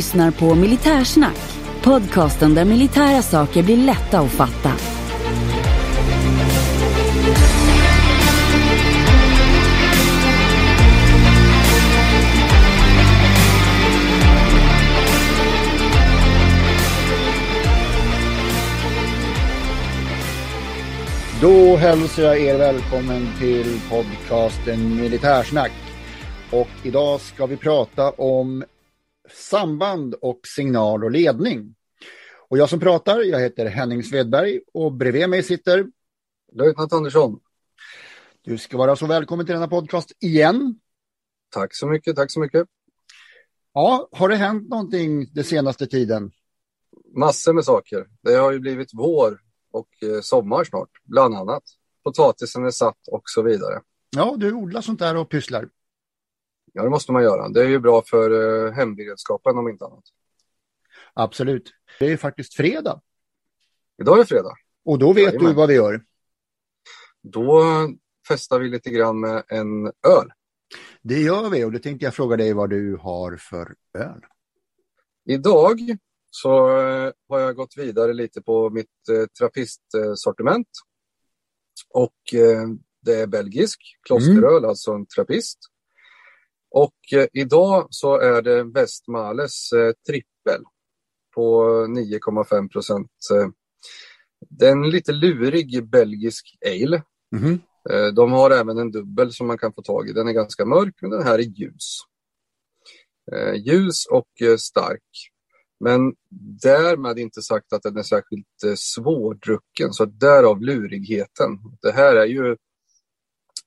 lyssnar på Militärsnack, podcasten där militära saker blir lätta att fatta. Då hälsar jag er välkommen till podcasten Militärsnack. Och idag ska vi prata om samband och signal och ledning. Och jag som pratar, jag heter Henning Svedberg och bredvid mig sitter Löjtnant Andersson. Du ska vara så välkommen till denna podcast igen. Tack så mycket, tack så mycket. Ja, har det hänt någonting den senaste tiden? Massor med saker. Det har ju blivit vår och eh, sommar snart, bland annat. Potatisen är satt och så vidare. Ja, du odlar sånt där och pysslar. Ja, det måste man göra. Det är ju bra för eh, hemberedskapen om inte annat. Absolut. Det är faktiskt fredag. Idag är det fredag. Och då vet Jajamän. du vad vi gör. Då festar vi lite grann med en öl. Det gör vi och då tänkte jag fråga dig vad du har för öl. Idag så eh, har jag gått vidare lite på mitt eh, trappistsortiment. Och eh, det är belgisk klosteröl, alltså en trappist. Och eh, idag så är det Westmales eh, trippel på 9,5 procent. Eh, det är en lite lurig belgisk ale. Eh, de har även en dubbel som man kan få tag i. Den är ganska mörk, men den här är ljus. Ljus och stark. Men därmed inte sagt att den är särskilt svårdrucken, så därav lurigheten. Det här är ju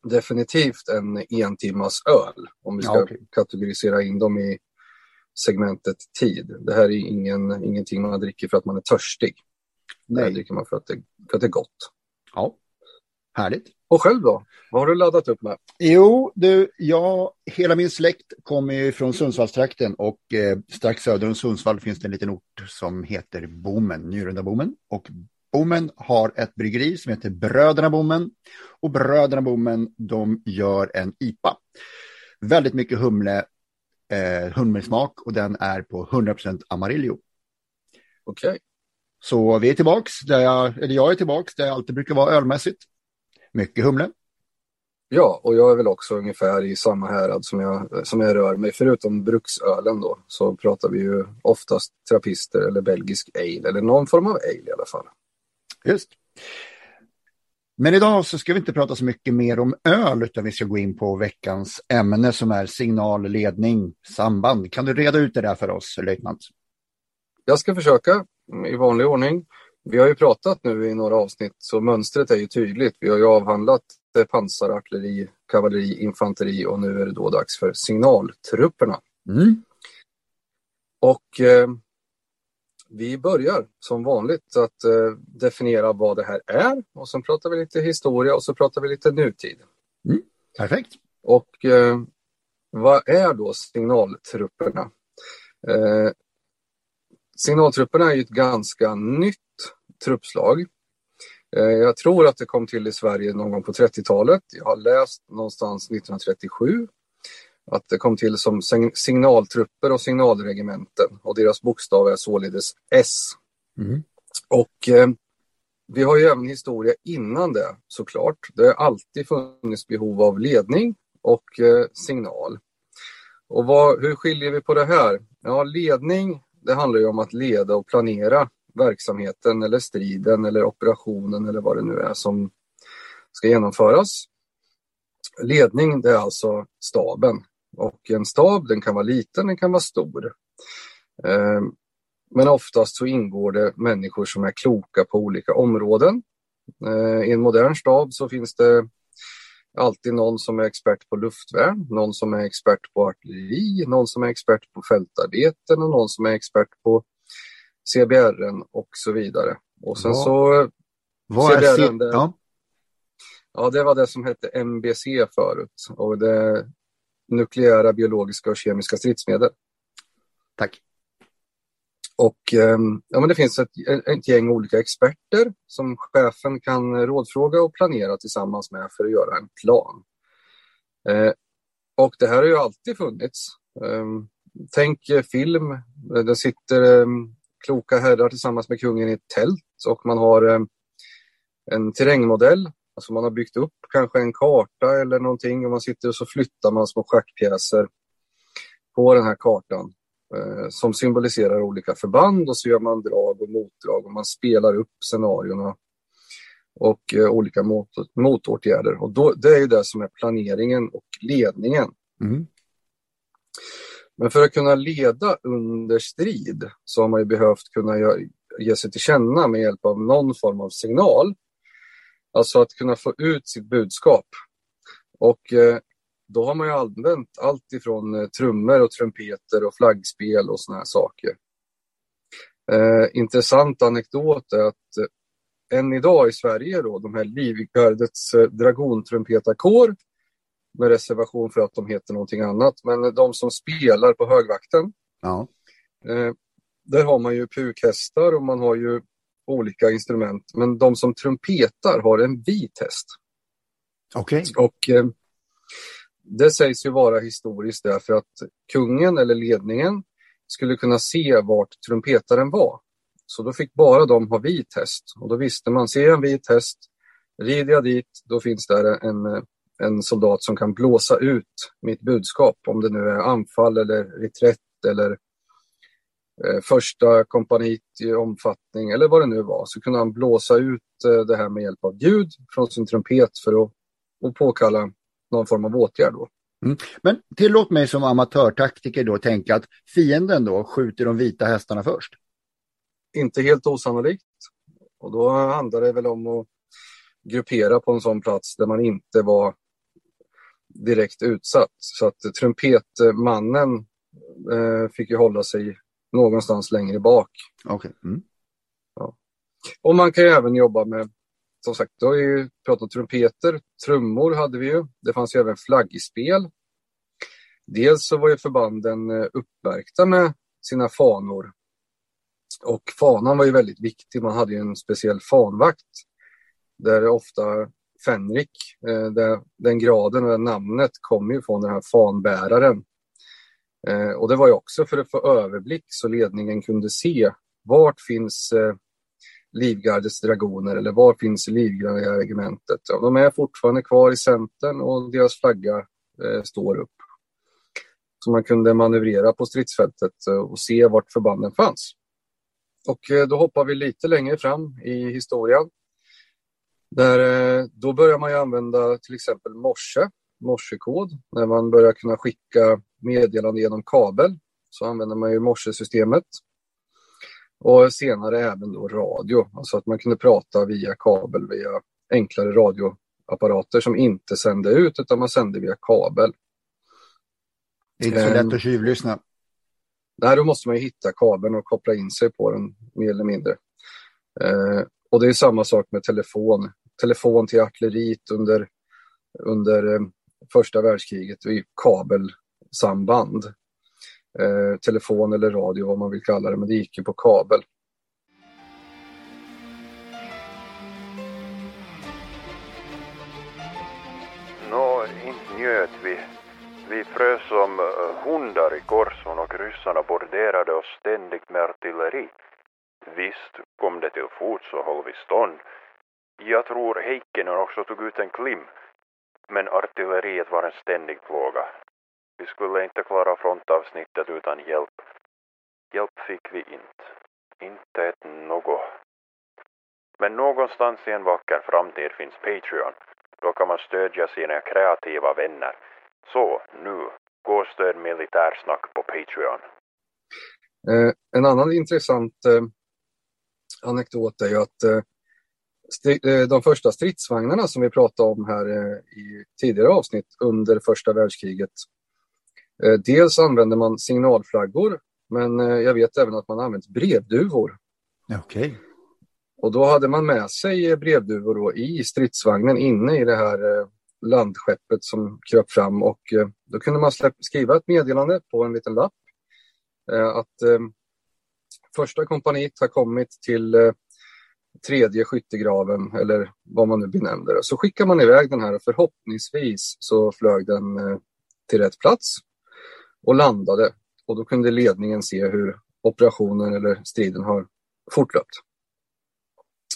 definitivt en entimmas öl, om vi ska Ja, okej. kategorisera in dem i segmentet tid. Det här är ingen, ingenting man dricker för att man är törstig. Det här Nej. dricker man för att, det, för att det är gott. Ja, härligt. Och själv då? Vad har du laddat upp med? Jo, du, jag, hela min släkt kommer från Sundsvallstrakten och eh, strax söder om Sundsvall finns det en liten ort som heter Bommen, Njurunda-Bommen. Och Bommen har ett bryggeri som heter Bröderna Bommen. Och Bröderna Bommen, de gör en IPA. Väldigt mycket humle, eh, humlesmak och den är på 100% Amarillo. Okej. Så vi är tillbaks, där jag, eller jag är tillbaks där jag alltid brukar vara ölmässigt. Mycket humle. Ja, och jag är väl också ungefär i samma härad som jag, som jag rör mig. Förutom bruksölen då, så pratar vi ju oftast trappister eller belgisk ale, eller någon form av ale i alla fall. Just. Men idag så ska vi inte prata så mycket mer om öl utan vi ska gå in på veckans ämne som är signal, ledning, samband. Kan du reda ut det där för oss, löjtnant? Jag ska försöka i vanlig ordning. Vi har ju pratat nu i några avsnitt, så mönstret är ju tydligt. Vi har ju avhandlat eh, pansarartilleri, kavalleri, infanteri och nu är det då dags för signaltrupperna. Mm. Och eh, vi börjar som vanligt att eh, definiera vad det här är och sen pratar vi lite historia och så pratar vi lite nutid. Perfekt. Och eh, vad är då signaltrupperna? Eh, signaltrupperna är ju ett ganska nytt truppslag. Eh, jag tror att det kom till i Sverige någon gång på 30-talet. Jag har läst någonstans 1937 att det kom till som sign- signaltrupper och signalregementen och deras bokstav är således S. Mm. Och eh, vi har ju även historia innan det såklart. Det har alltid funnits behov av ledning och eh, signal. Och vad, hur skiljer vi på det här? Ja, ledning, det handlar ju om att leda och planera verksamheten eller striden eller operationen eller vad det nu är som ska genomföras. Ledning, det är alltså staben. Och en stab, den kan vara liten, den kan vara stor. Eh, Men oftast så ingår det människor som är kloka på olika områden. Eh, I en modern stab så finns det alltid någon som är expert på luftvärn, någon som är expert på artilleri, någon som är expert på fältarbeten och någon som är expert på CBR och så vidare. Och sen så... Vad är CBR, det- ja. Ja, det var det som hette MBC förut och det nukleära, biologiska och kemiska stridsmedel. Tack. Och ehm, ja, men det finns ett, ett gäng olika experter som chefen kan rådfråga och planera tillsammans med för att göra en plan. Eh, och det här har ju alltid funnits. Ehm, tänk eh, film, Eh, det sitter ehm, kloka herrar tillsammans med kungen i ett tält och man har ehm, en terrängmodell. Alltså man har byggt upp kanske en karta eller någonting och man sitter och så flyttar man små schackpjäser på den här kartan eh, som symboliserar olika förband och så gör man drag och motdrag och man spelar upp scenarierna och eh, olika mot, motåtgärder. Och då, det är ju det som är planeringen och ledningen. Mm. Men för att kunna leda under strid så har man ju behövt kunna gö- ge sig till känna med hjälp av någon form av signal. Alltså att kunna få ut sitt budskap. Och eh, då har man ju använt allt ifrån eh, trummor och trumpeter och flaggspel och såna här saker. Eh, intressant anekdot är att eh, än idag i Sverige då, de här Livgardets eh, dragontrumpetarkår med reservation för att de heter någonting annat, men de som spelar på högvakten, Ja. där har man ju pukhästar och man har ju olika instrument, men de som trumpetar har en vit häst. Okej. Och eh, det sägs ju vara historiskt därför att kungen eller ledningen skulle kunna se vart trumpetaren var. Så då fick bara de ha vit häst och då visste man, ser jag en vit häst, rider jag dit, då finns där en, en soldat som kan blåsa ut mitt budskap, om det nu är anfall eller reträtt eller första kompaniet i omfattning eller vad det nu var, så kunde han blåsa ut eh, det här med hjälp av ljud från sin trumpet för att och påkalla någon form av åtgärd. Då. Men tillåt mig som amatörtaktiker då tänka att fienden då skjuter de vita hästarna först. Inte helt osannolikt. Och då handlar det väl om att gruppera på en sån plats där man inte var direkt utsatt. Så att trumpetmannen eh, fick ju hålla sig någonstans längre bak. Okej. Mm. Och man kan ju även jobba med, som sagt, då har vi pratat trumpeter, trummor hade vi ju. Det fanns ju även flaggspel. Dels så var ju förbanden eh, uppmärkta med sina fanor. Och fanan var ju väldigt viktig. Man hade ju en speciell fanvakt. Där ofta Fenrik, eh, där, den graden och det namnet kommer ju från den här fanbäraren. Eh, och det var ju också för att få överblick så ledningen kunde se vart finns eh, Livgardets dragoner eller var finns Livgarderegementet? Ja, de är fortfarande kvar i centern och deras flagga eh, står upp. Så man kunde manövrera på stridsfältet eh, och se vart förbanden fanns. Och eh, då hoppar vi lite längre fram i historien. Där, eh, då börjar man ju använda till exempel morse, morsekod. När man börjar kunna skicka meddelande genom kabel så använder man ju morsesystemet. Och senare även då radio, alltså att man kunde prata via kabel, via enklare radioapparater som inte sände ut utan man sände via kabel. Det är inte så lätt att tjuvlyssna. Där då måste man ju hitta kabeln och koppla in sig på den mer eller mindre. Eh, och det är samma sak med telefon. Telefon till artilleriet under, under eh, första världskriget i kabelsamband. Eh, telefon eller radio, vad man vill kalla det, men det gick ju på kabel. Nå, inte njöt vi. Vi frös som eh, hundar i korson och ryssarna borderade oss ständigt med artilleri. Visst, kom det till fots så höll vi stånd. Jag tror Heikkinen också tog ut en klim. Men artilleriet var en ständig plåga. Vi skulle inte klara frontavsnittet utan hjälp. Hjälp fick vi inte. Inte ett något. Men någonstans i en vacker framtid finns Patreon. Då kan man stödja sina kreativa vänner. Så, nu, gå och stöd militärsnack på Patreon. Eh, en annan intressant eh, anekdot är ju att eh, de första stridsvagnarna som vi pratade om här eh, i tidigare avsnitt under första världskriget. Eh, dels använde man signalflaggor, men jag vet även att man använt brevduvor. Okej. Okay. Och då hade man med sig brevduvor i stridsvagnen inne i det här landskeppet som kröp fram och då kunde man skriva ett meddelande på en liten lapp att första kompaniet har kommit till tredje skyttegraven eller vad man nu benämner det. Så skickar man iväg den här och förhoppningsvis så flög den eh, till rätt plats och landade. Och då kunde ledningen se hur operationen eller striden har fortlöpt.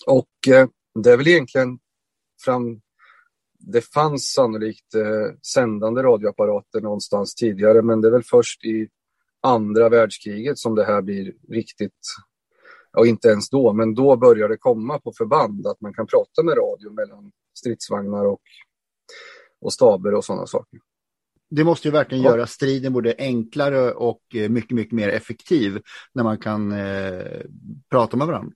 Och eh, det är väl egentligen fram... Det fanns sannolikt eh, sändande radioapparater någonstans tidigare men det är väl först i andra världskriget som det här blir riktigt och inte ens då, men då börjar det komma på förband att man kan prata med radio mellan stridsvagnar och, och staber och sådana saker. Det måste ju verkligen ja. göra striden både enklare och eh, mycket, mycket mer effektiv när man kan eh, prata med varandra.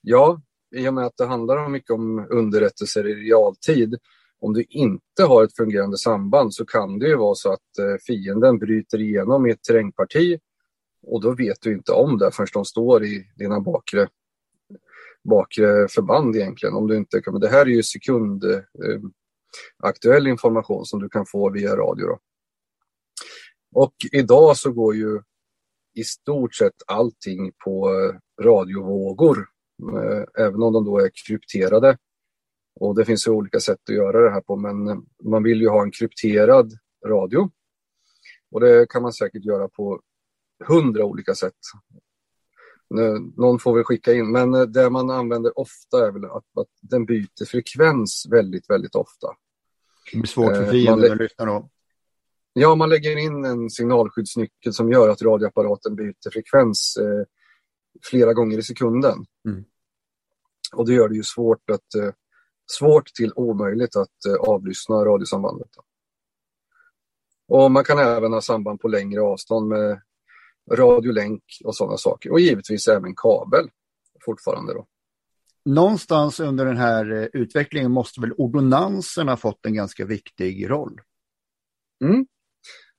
Ja, i och med att det handlar mycket om underrättelser i realtid. Om du inte har ett fungerande samband så kan det ju vara så att eh, fienden bryter igenom i ett terrängparti och då vet du inte om det förrän de står i dina bakre, bakre förband egentligen. Om du inte kan, det här är ju sekund eh, aktuell information som du kan få via radio. Då. Och idag så går ju i stort sett allting på eh, radiovågor, eh, även om de då är krypterade. Och det finns ju olika sätt att göra det här på, men eh, man vill ju ha en krypterad radio. Och det kan man säkert göra på hundra olika sätt. Någon får vi skicka in, men eh, det man använder ofta är väl att, att den byter frekvens väldigt, väldigt ofta. Det blir svårt för eh, fienden att lyssna då. Ja, man lägger in en signalskyddsnyckel som gör att radioapparaten byter frekvens eh, flera gånger i sekunden. Mm. Och det gör det ju svårt, att, eh, svårt till omöjligt att eh, avlyssna radiosambandet. Och man kan även ha samband på längre avstånd med radiolänk och sådana saker. Och givetvis även kabel fortfarande. Då. Någonstans under den här eh, utvecklingen måste väl ordonanserna fått en ganska viktig roll? Mm.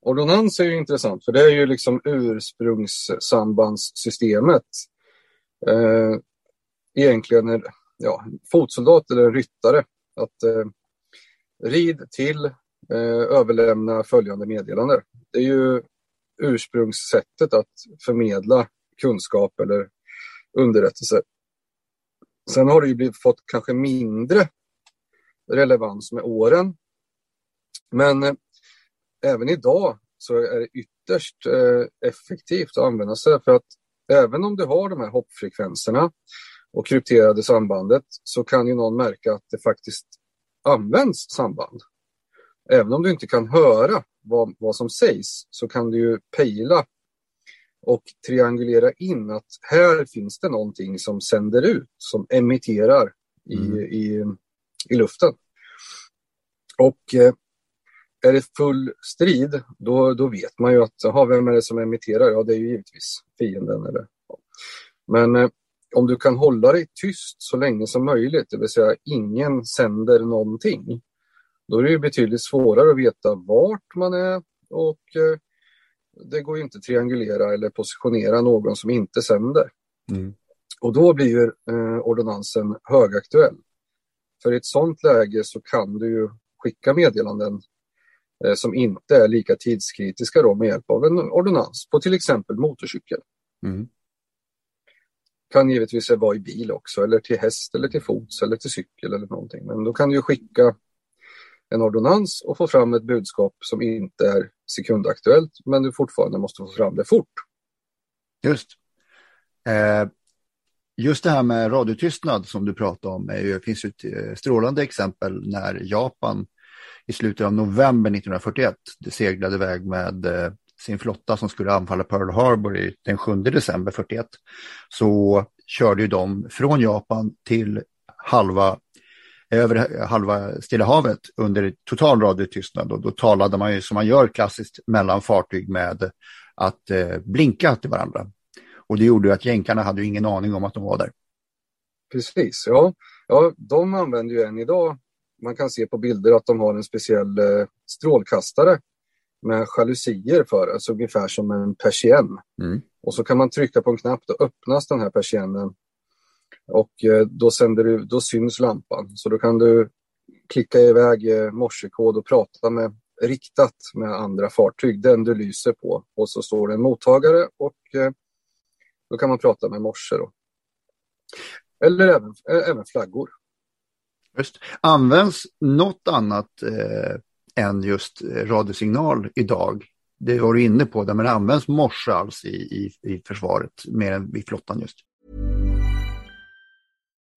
Ordonans är ju intressant för det är ju liksom ursprungssambandssystemet. Eh, egentligen en ja, fotsoldat eller ryttare. Att eh, rid till, eh, överlämna följande meddelande. Det är ju ursprungssättet att förmedla kunskap eller underrättelse. Sen har det ju blivit, fått kanske mindre relevans med åren. Men eh, även idag så är det ytterst eh, effektivt att använda sig för att även om du har de här hoppfrekvenserna och krypterade sambandet så kan ju någon märka att det faktiskt används samband. Även om du inte kan höra vad, vad som sägs så kan du ju pejla och triangulera in att här finns det någonting som sänder ut, som emitterar i, mm. i, i luften. Och eh, är det full strid, då, då vet man ju att aha, vem är det som emitterar? Ja, det är ju givetvis fienden. Eller, ja. Men eh, om du kan hålla dig tyst så länge som möjligt, det vill säga ingen sänder någonting, då är det betydligt svårare att veta vart man är och eh, det går inte att triangulera eller positionera någon som inte sänder. Mm. Och då blir ju eh, ordonansen högaktuell. För i ett sådant läge så kan du ju skicka meddelanden eh, som inte är lika tidskritiska då med hjälp av en ordonans på till exempel motorcykel. Mm. Kan givetvis vara i bil också eller till häst eller till fots eller till cykel eller någonting. Men då kan du ju skicka en ordonnans och få fram ett budskap som inte är sekundaktuellt men du fortfarande måste få fram det fort. Just. Eh, just det här med radiotystnad som du pratade om, är ju, finns ett eh, strålande exempel när Japan i slutet av november 1941 seglade iväg med eh, sin flotta som skulle anfalla Pearl Harbor i, den 7 december 41. Så körde ju de från Japan till halva över halva Stilla havet under total radiotystnad och då talade man ju som man gör klassiskt mellan fartyg med att eh, blinka till varandra. Och det gjorde att jänkarna hade ingen aning om att de var där. Precis, ja. ja. De använder ju än idag, man kan se på bilder att de har en speciell eh, strålkastare med jalusier för, alltså ungefär som en persienn. Mm. Och så kan man trycka på en knapp, då öppnas den här persiennen och eh, då, sänder du, då syns lampan. Så då kan du klicka iväg eh, morsekod och prata med riktat med andra fartyg, den du lyser på. Och så står det en mottagare och eh, då kan man prata med morse. Då. Eller även, även flaggor. Just. Används något annat eh, än just radiosignal idag? Det var du inne på, där, men används morse alls i, i, i försvaret mer än i flottan just?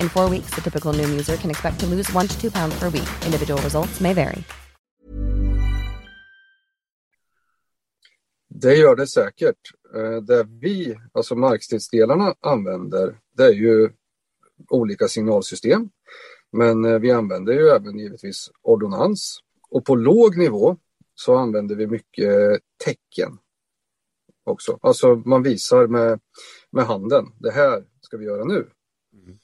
In four weeks, the typical Noom user can expect to lose one to two pounds per week. Individual results may vary. Det gör det säkert. Eh, det vi, alltså markstridsdelarna, använder, det är ju olika signalsystem. Men eh, vi använder ju även givetvis ordonnans. Och på låg nivå så använder vi mycket tecken också. Alltså man visar med, med handen, det här ska vi göra nu. Mm.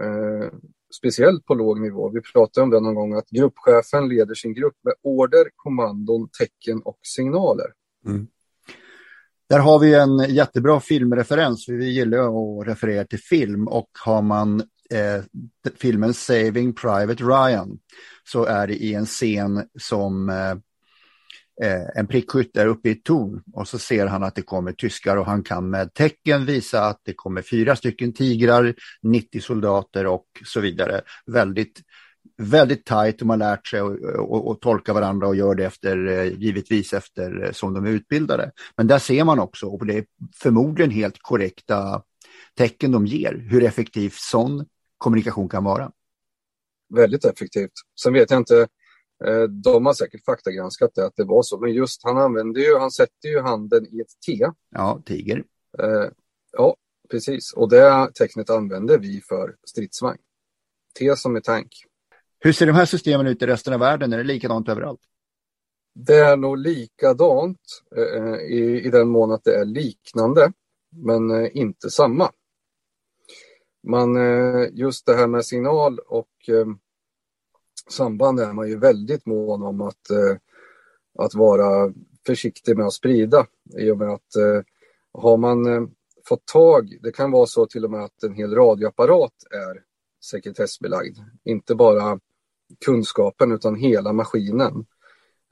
Eh, speciellt på låg nivå. Vi pratade om det någon gång att gruppchefen leder sin grupp med order, kommandon, tecken och signaler. Mm. Där har vi en jättebra filmreferens. Vi gillar att referera till film och har man eh, filmen Saving Private Ryan så är det i en scen som eh, eh, en prickskytt är uppe i ett torn och så ser han att det kommer tyskar och han kan med tecken visa att det kommer fyra stycken tigrar, 90 soldater och så vidare. Väldigt väldigt tajt och man lärt sig att tolka varandra och gör det efter, eh, givetvis efter eh, som de är utbildade. Men där ser man också, och det är förmodligen helt korrekta tecken de ger, hur effektiv sån kommunikation kan vara. Väldigt effektivt. Sen vet jag inte, de har säkert faktagranskat det att det var så, men just han använder ju, han sätter ju handen i ett T. Ja, tiger. Ja, precis. Och det tecknet använder vi för stridsvagn. T som är tank. Hur ser de här systemen ut i resten av världen? Är det likadant överallt? Det är nog likadant eh, i, i den mån att det är liknande, men eh, inte samma. Man, eh, just det här med signal och eh, samband är man ju väldigt mån om att, eh, att vara försiktig med att sprida. I och med att eh, har man eh, fått tag, det kan vara så till och med att en hel radioapparat är sekretessbelagd. Inte bara kunskapen utan hela maskinen.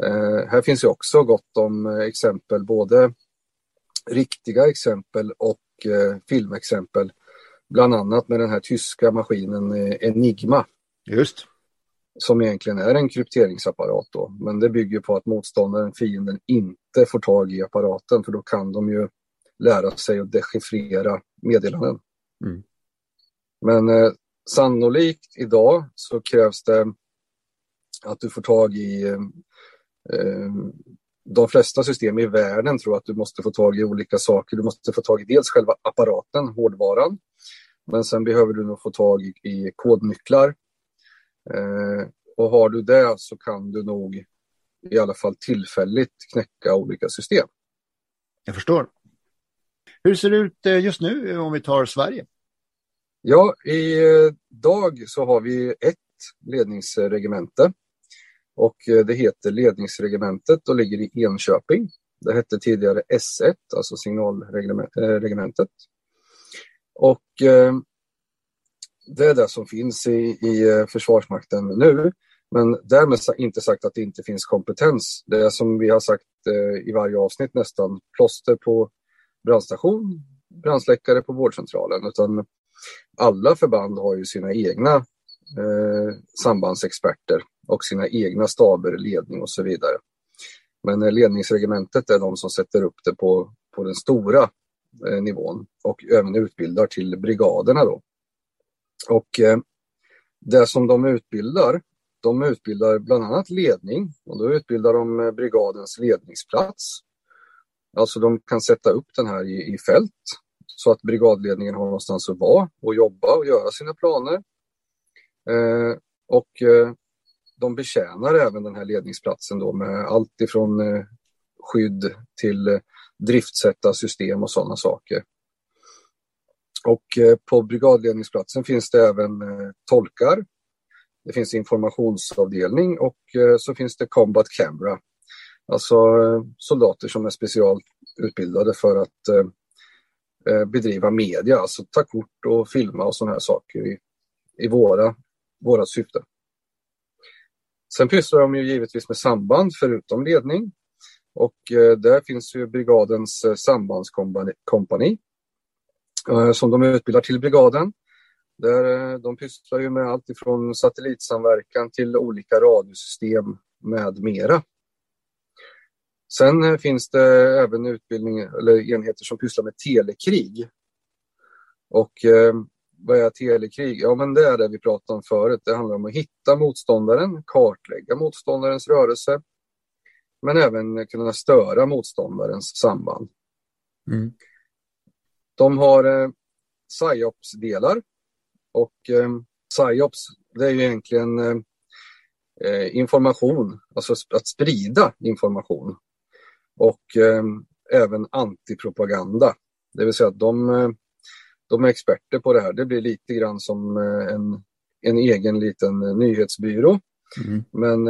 Eh, här finns ju också gott om eh, exempel, både riktiga exempel och eh, filmexempel. Bland annat med den här tyska maskinen eh, Enigma. Just. Som egentligen är en krypteringsapparat då, men det bygger på att motståndaren, fienden, inte får tag i apparaten för då kan de ju lära sig att dechiffrera meddelanden. Mm. Men eh, sannolikt idag så krävs det att du får tag i eh, de flesta system i världen tror att du måste få tag i olika saker. Du måste få tag i dels själva apparaten, hårdvaran, men sen behöver du nog få tag i, i kodnycklar. Eh, och har du det så kan du nog i alla fall tillfälligt knäcka olika system. Jag förstår. Hur ser det ut eh, just nu om vi tar Sverige? Ja, idag eh, så har vi ett ledningsregemente och eh, det heter ledningsregementet och ligger i Enköping. Det hette tidigare S1, alltså signalregementet. Och det är det som finns i, i eh, Försvarsmakten nu. Men därmed inte sagt att det inte finns kompetens. Det är som vi har sagt eh, i varje avsnitt nästan, plåster på brandstation, brandsläckare på vårdcentralen. Utan alla förband har ju sina egna eh, sambandsexperter och sina egna staber, ledning och så vidare. Men eh, ledningsregementet är de som sätter upp det på, på den stora eh, nivån och även utbildar till brigaderna. Då. Och eh, det som de utbildar, de utbildar bland annat ledning och då utbildar de eh, brigadens ledningsplats. Alltså de kan sätta upp den här i, i fält så att brigadledningen har någonstans att vara och jobba och göra sina planer. Eh, och eh, de betjänar även den här ledningsplatsen då med allt ifrån eh, skydd till eh, driftsätta system och sådana saker. Och eh, på brigadledningsplatsen finns det även eh, tolkar. Det finns informationsavdelning och eh, så finns det combat camera. Alltså soldater som är specialutbildade för att bedriva media, alltså ta kort och filma och sådana här saker i, i våra, våra syften. Sen pysslar de ju givetvis med samband förutom ledning. Och där finns ju brigadens sambandskompani Eh, som de utbildar till brigaden. Där eh, de pysslar ju med allt ifrån satellitsamverkan till olika radiosystem med mera. Sen eh, finns det även utbildning eller enheter som pysslar med telekrig. Och eh, vad är telekrig? Ja, men det är det vi pratade om förut. Det handlar om att hitta motståndaren, kartlägga motståndarens rörelse, men även kunna störa motståndarens samband. Mm. De har eh, PSYOPS-delar och eh, PSYOPS det är ju egentligen eh, eh, information, alltså att sprida information och eh, även antipropaganda. Det vill säga att de, eh, de är experter på det här. Det blir lite grann som eh, en, en egen liten nyhetsbyrå. Mm. Men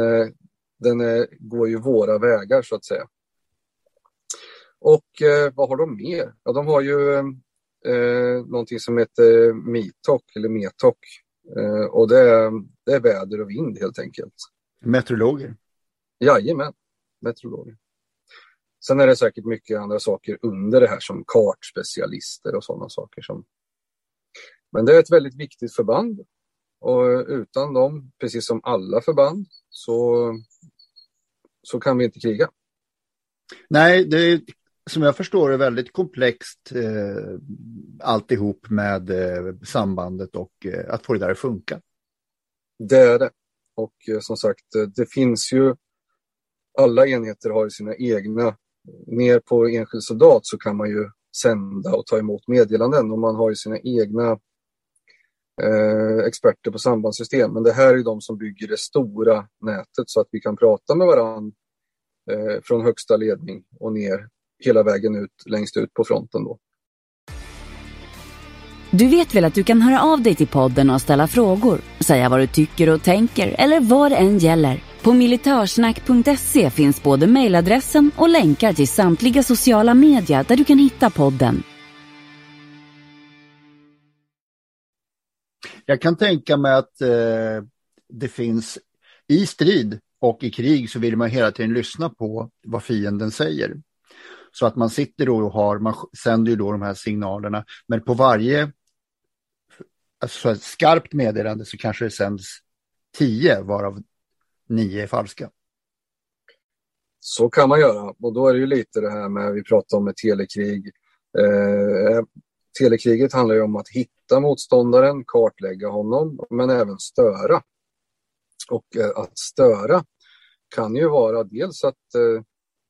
den är, går ju våra vägar så att säga. Och eh, vad har de mer? Ja, de har ju eh, någonting som heter MITOC eller METOC. Eh, och det är, det är väder och vind helt enkelt. Meteorologer? Jajamän, meteorologer. Sen är det säkert mycket andra saker under det här som kartspecialister och sådana saker. Som... Men det är ett väldigt viktigt förband och utan dem, precis som alla förband, så, så kan vi inte kriga. Nej, det som jag förstår är väldigt komplext eh, alltihop med eh, sambandet och eh, att få det där att funka. Det är det. Och eh, som sagt, eh, det finns ju, alla enheter har sina egna, ner på enskild soldat så kan man ju sända och ta emot meddelanden och man har ju sina egna eh, experter på sambandssystem. Men det här är de som bygger det stora nätet så att vi kan prata med varandra eh, från högsta ledning och ner hela vägen ut, längst ut på fronten då. Du vet väl att du kan höra av dig till podden och ställa frågor, säga vad du tycker och tänker eller vad det än gäller. På militörsnack.se finns både mejladressen och länkar till samtliga sociala medier där du kan hitta podden. Jag kan tänka mig att eh, det finns i strid och i krig så vill man hela tiden lyssna på vad fienden säger. Så att man sitter då och har, man sänder ju då de här signalerna, men på varje alltså skarpt meddelande så kanske det sänds tio varav nio är falska. Så kan man göra och då är det ju lite det här med, vi pratar om ett telekrig. Eh, telekriget handlar ju om att hitta motståndaren, kartlägga honom, men även störa. Och eh, att störa kan ju vara dels att eh,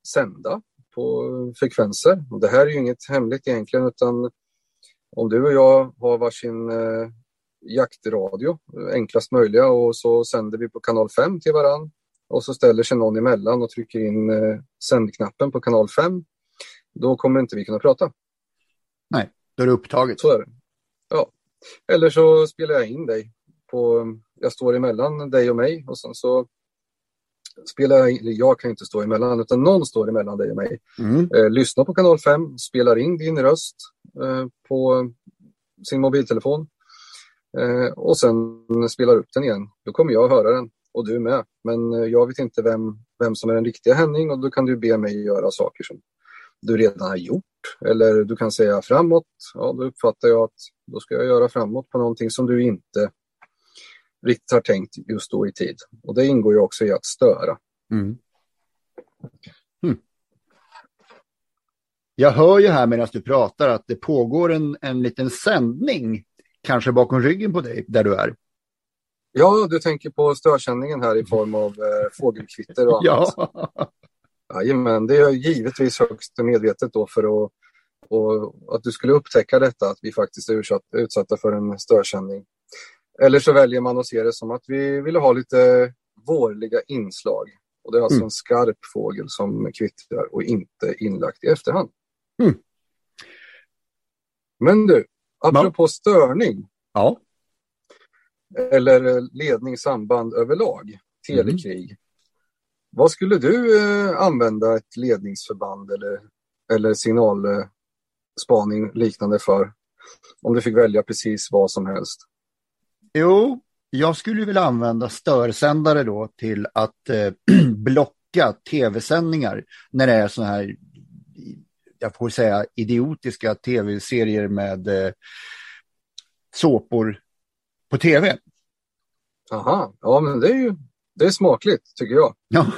sända på frekvenser. Och det här är ju inget hemligt egentligen utan om du och jag har varsin eh, jaktradio, enklast möjliga, och så sänder vi på kanal 5 till varann och så ställer sig någon emellan och trycker in eh, sändknappen på kanal 5, då kommer inte vi kunna prata. Nej, då är det upptaget. Så är det. Ja. Eller så spelar jag in dig. På, jag står emellan dig och mig och sen så spela, jag kan inte stå emellan, utan någon står emellan dig och mig. Mm. Eh, lyssna på kanal 5, spelar in din röst eh, på sin mobiltelefon. eh, och sen spelar upp den igen. Då kommer jag höra den och du med. Men eh, jag vet inte vem, vem som är den riktiga Henning och då kan du be mig göra saker som du redan har gjort. Eller du kan säga framåt. Ja, då uppfattar jag att då ska jag göra framåt på någonting som du inte riktigt har tänkt just då i tid. Och det ingår ju också i att störa. Mm. Hmm. Jag hör ju här medan du pratar att det pågår en, en liten sändning, kanske bakom ryggen på dig, där du är. Ja, du tänker på störsändningen här i form av eh, fågelkvitter och annat. Ja. Jajamän, det är givetvis högst medvetet då för att, att du skulle upptäcka detta, att vi faktiskt är utsatt, utsatta för en störsändning. Eller så väljer man att se det som att vi ville ha lite vårliga inslag. Och det är alltså Mm. en skarp fågel som kvittrar och inte inlagt i efterhand. Mm. Men du, apropå störning ja. eller ledning, samband överlag, telekrig. Vad skulle du eh, använda ett ledningsförband eller, eller signalspaning liknande för? Om du fick välja precis vad som helst. Jo, jag skulle vilja använda störsändare då till att eh, blocka tv-sändningar när det är så här, jag får säga idiotiska tv-serier med eh, såpor på tv. Aha, ja men det är ju det är smakligt tycker jag. Ja.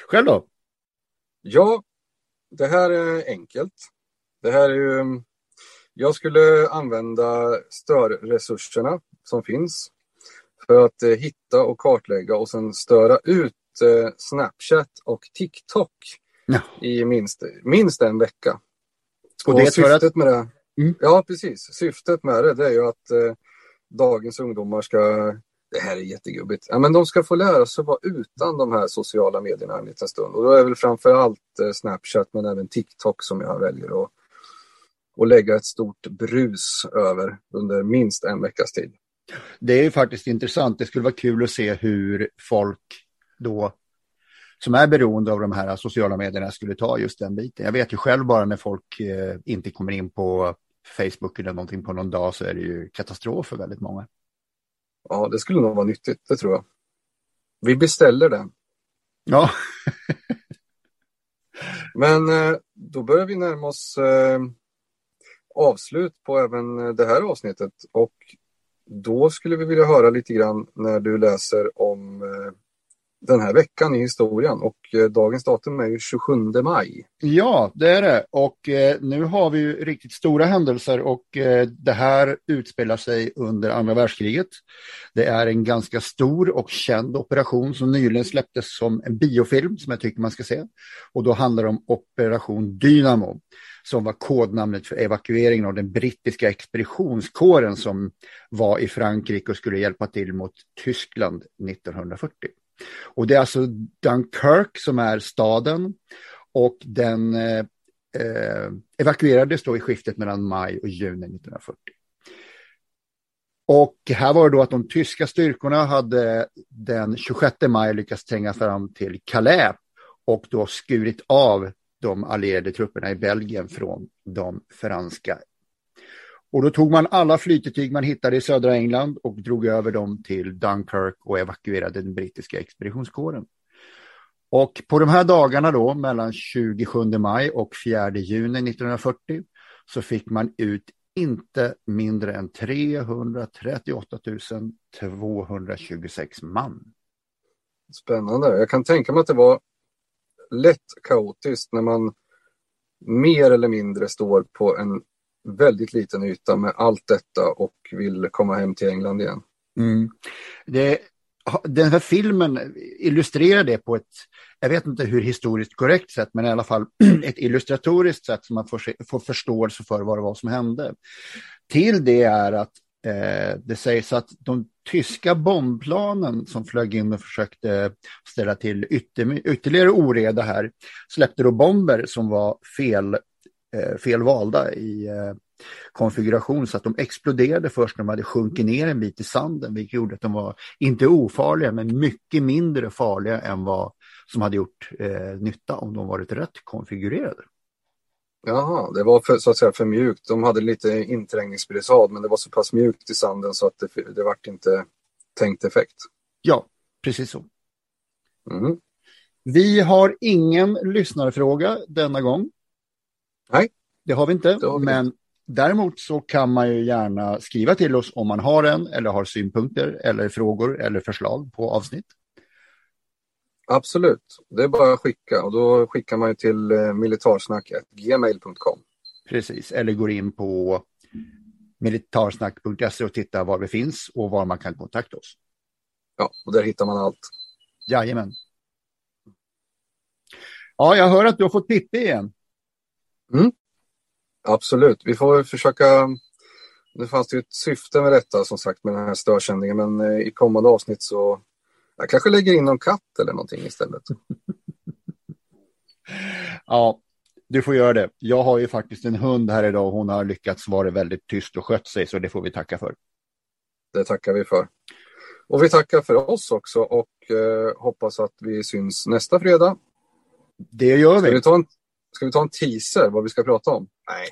Själv då? Ja, det här är enkelt. Det här är ju, jag skulle använda störresurserna som finns för att eh, hitta och kartlägga och sen störa ut eh, Snapchat och TikTok Ja. i minst, minst en vecka. Och Och, det syftet att- med det, Mm. ja precis, syftet med det, det är ju att eh, dagens ungdomar ska, det här är jättegubbigt, ja, men de ska få lära sig vara utan de här sociala medierna en liten stund. Och då är väl framför allt eh, Snapchat men även TikTok som jag väljer att, att lägga ett stort brus över under minst en veckas tid. Det är ju faktiskt intressant. Det skulle vara kul att se hur folk då som är beroende av de här sociala medierna skulle ta just den biten. Jag vet ju själv bara när folk eh, inte kommer in på Facebook eller någonting på någon dag så är det ju katastrof för väldigt många. Ja, det skulle nog vara nyttigt, det tror jag. Vi beställer den. Ja, Men eh, då börjar vi närma oss eh, avslut på även eh, det här avsnittet. Och då skulle vi vilja höra lite grann när du läser om eh, den här veckan i historien och eh, dagens datum är ju 27 maj. ja det är det. Och eh, nu har vi ju riktigt stora händelser och eh, det här utspelar sig under andra världskriget. Det är en ganska stor och känd operation som nyligen släpptes som en biofilm som jag tycker man ska se. Och då handlar det om Operation Dynamo som var kodnamnet för evakueringen av den brittiska expeditionskåren som var i Frankrike och skulle hjälpa till mot Tyskland 1940. Och det är alltså Dunkirk som är staden och den eh, eh evakuerades då i skiftet mellan maj och juni 1940. Och här var det då att de tyska styrkorna hade den 26 maj lyckats tränga fram till Calais och då skurit av de allierade trupperna i Belgien från de franska. Och då tog man alla flytetyg man hittade i södra England och drog över dem till Dunkirk och evakuerade den brittiska expeditionskåren. Och på de här dagarna då, mellan 27 maj och 4 juni 1940, så fick man ut inte mindre än 338 226 man. Spännande. Jag kan tänka mig att det var lätt kaotiskt när man mer eller mindre står på en väldigt liten yta med allt detta och vill komma hem till England igen. Mm. Det, den här filmen illustrerar det på ett, jag vet inte hur historiskt korrekt sätt, men i alla fall ett illustratoriskt sätt som man får, se, får förståelse för vad det var som hände. Till det är att eh, det sägs att de tyska bombplanen som flög in och försökte ställa till ytter, ytterligare oreda här släppte då bomber som var fel, fel valda i eh, konfiguration så att de exploderade först när de hade sjunkit ner en bit i sanden vilket gjorde att de var inte ofarliga men mycket mindre farliga än vad som hade gjort eh, nytta om de varit rätt konfigurerade. Jaha, det var för, så att säga för mjukt. De hade lite inträngningsbrisad men det var så pass mjukt i sanden så att det, det vart inte tänkt effekt. Ja, precis så. Mm. Vi har ingen lyssnarfråga denna gång. Nej. Det har vi inte, har vi men däremot så kan man ju gärna skriva till oss om man har en eller har synpunkter eller frågor eller förslag på avsnitt. Absolut, det är bara att skicka och då skickar man ju till eh, militarsnack.gmail.com. Precis, eller går in på militarsnack.se och tittar var vi finns och var man kan kontakta oss. Ja, och där hittar man allt. Jajamän. Ja, jag hör att du har fått Pippi igen. Absolut, vi får försöka. Det fanns ju ett syfte med detta som sagt med den här störsändningen men eh, i kommande avsnitt så jag kanske lägger in någon katt eller någonting istället. Ja, du får göra det. Jag har ju faktiskt en hund här idag och hon har lyckats vara väldigt tyst och skött sig så det får vi tacka för. Det tackar vi för. Och vi tackar för oss också och eh, hoppas att vi syns nästa fredag. Det gör Ska vi. vi, ta en, ska vi ta en teaser vad vi ska prata om? Nej.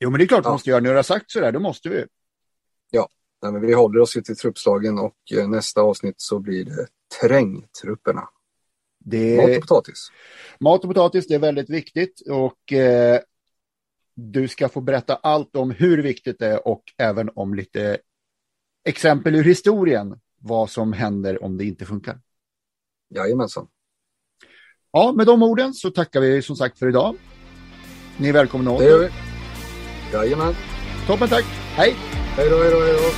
Jo, men det är klart vi Ja. måste göra. När du har sagt sådär, då måste vi. Nej, men vi håller oss ju till truppslagen och eh, nästa avsnitt så blir det trängtrupperna. Det Mat och potatis. Mat och potatis, det är väldigt viktigt och eh, du ska få berätta allt om hur viktigt det är och även om lite exempel ur historien, vad som händer om det inte funkar. Jajamensan. Ja, med de orden så tackar vi som sagt för idag. Ni är välkomna Det gör åter. vi. Jajamän. Toppen tack, hej! Hej då, hej då, hej då.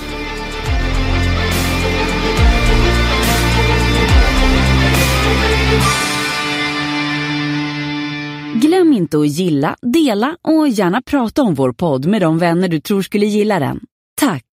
Glöm inte att gilla, dela och gärna prata om vår podd med de vänner du tror skulle gilla den. Tack!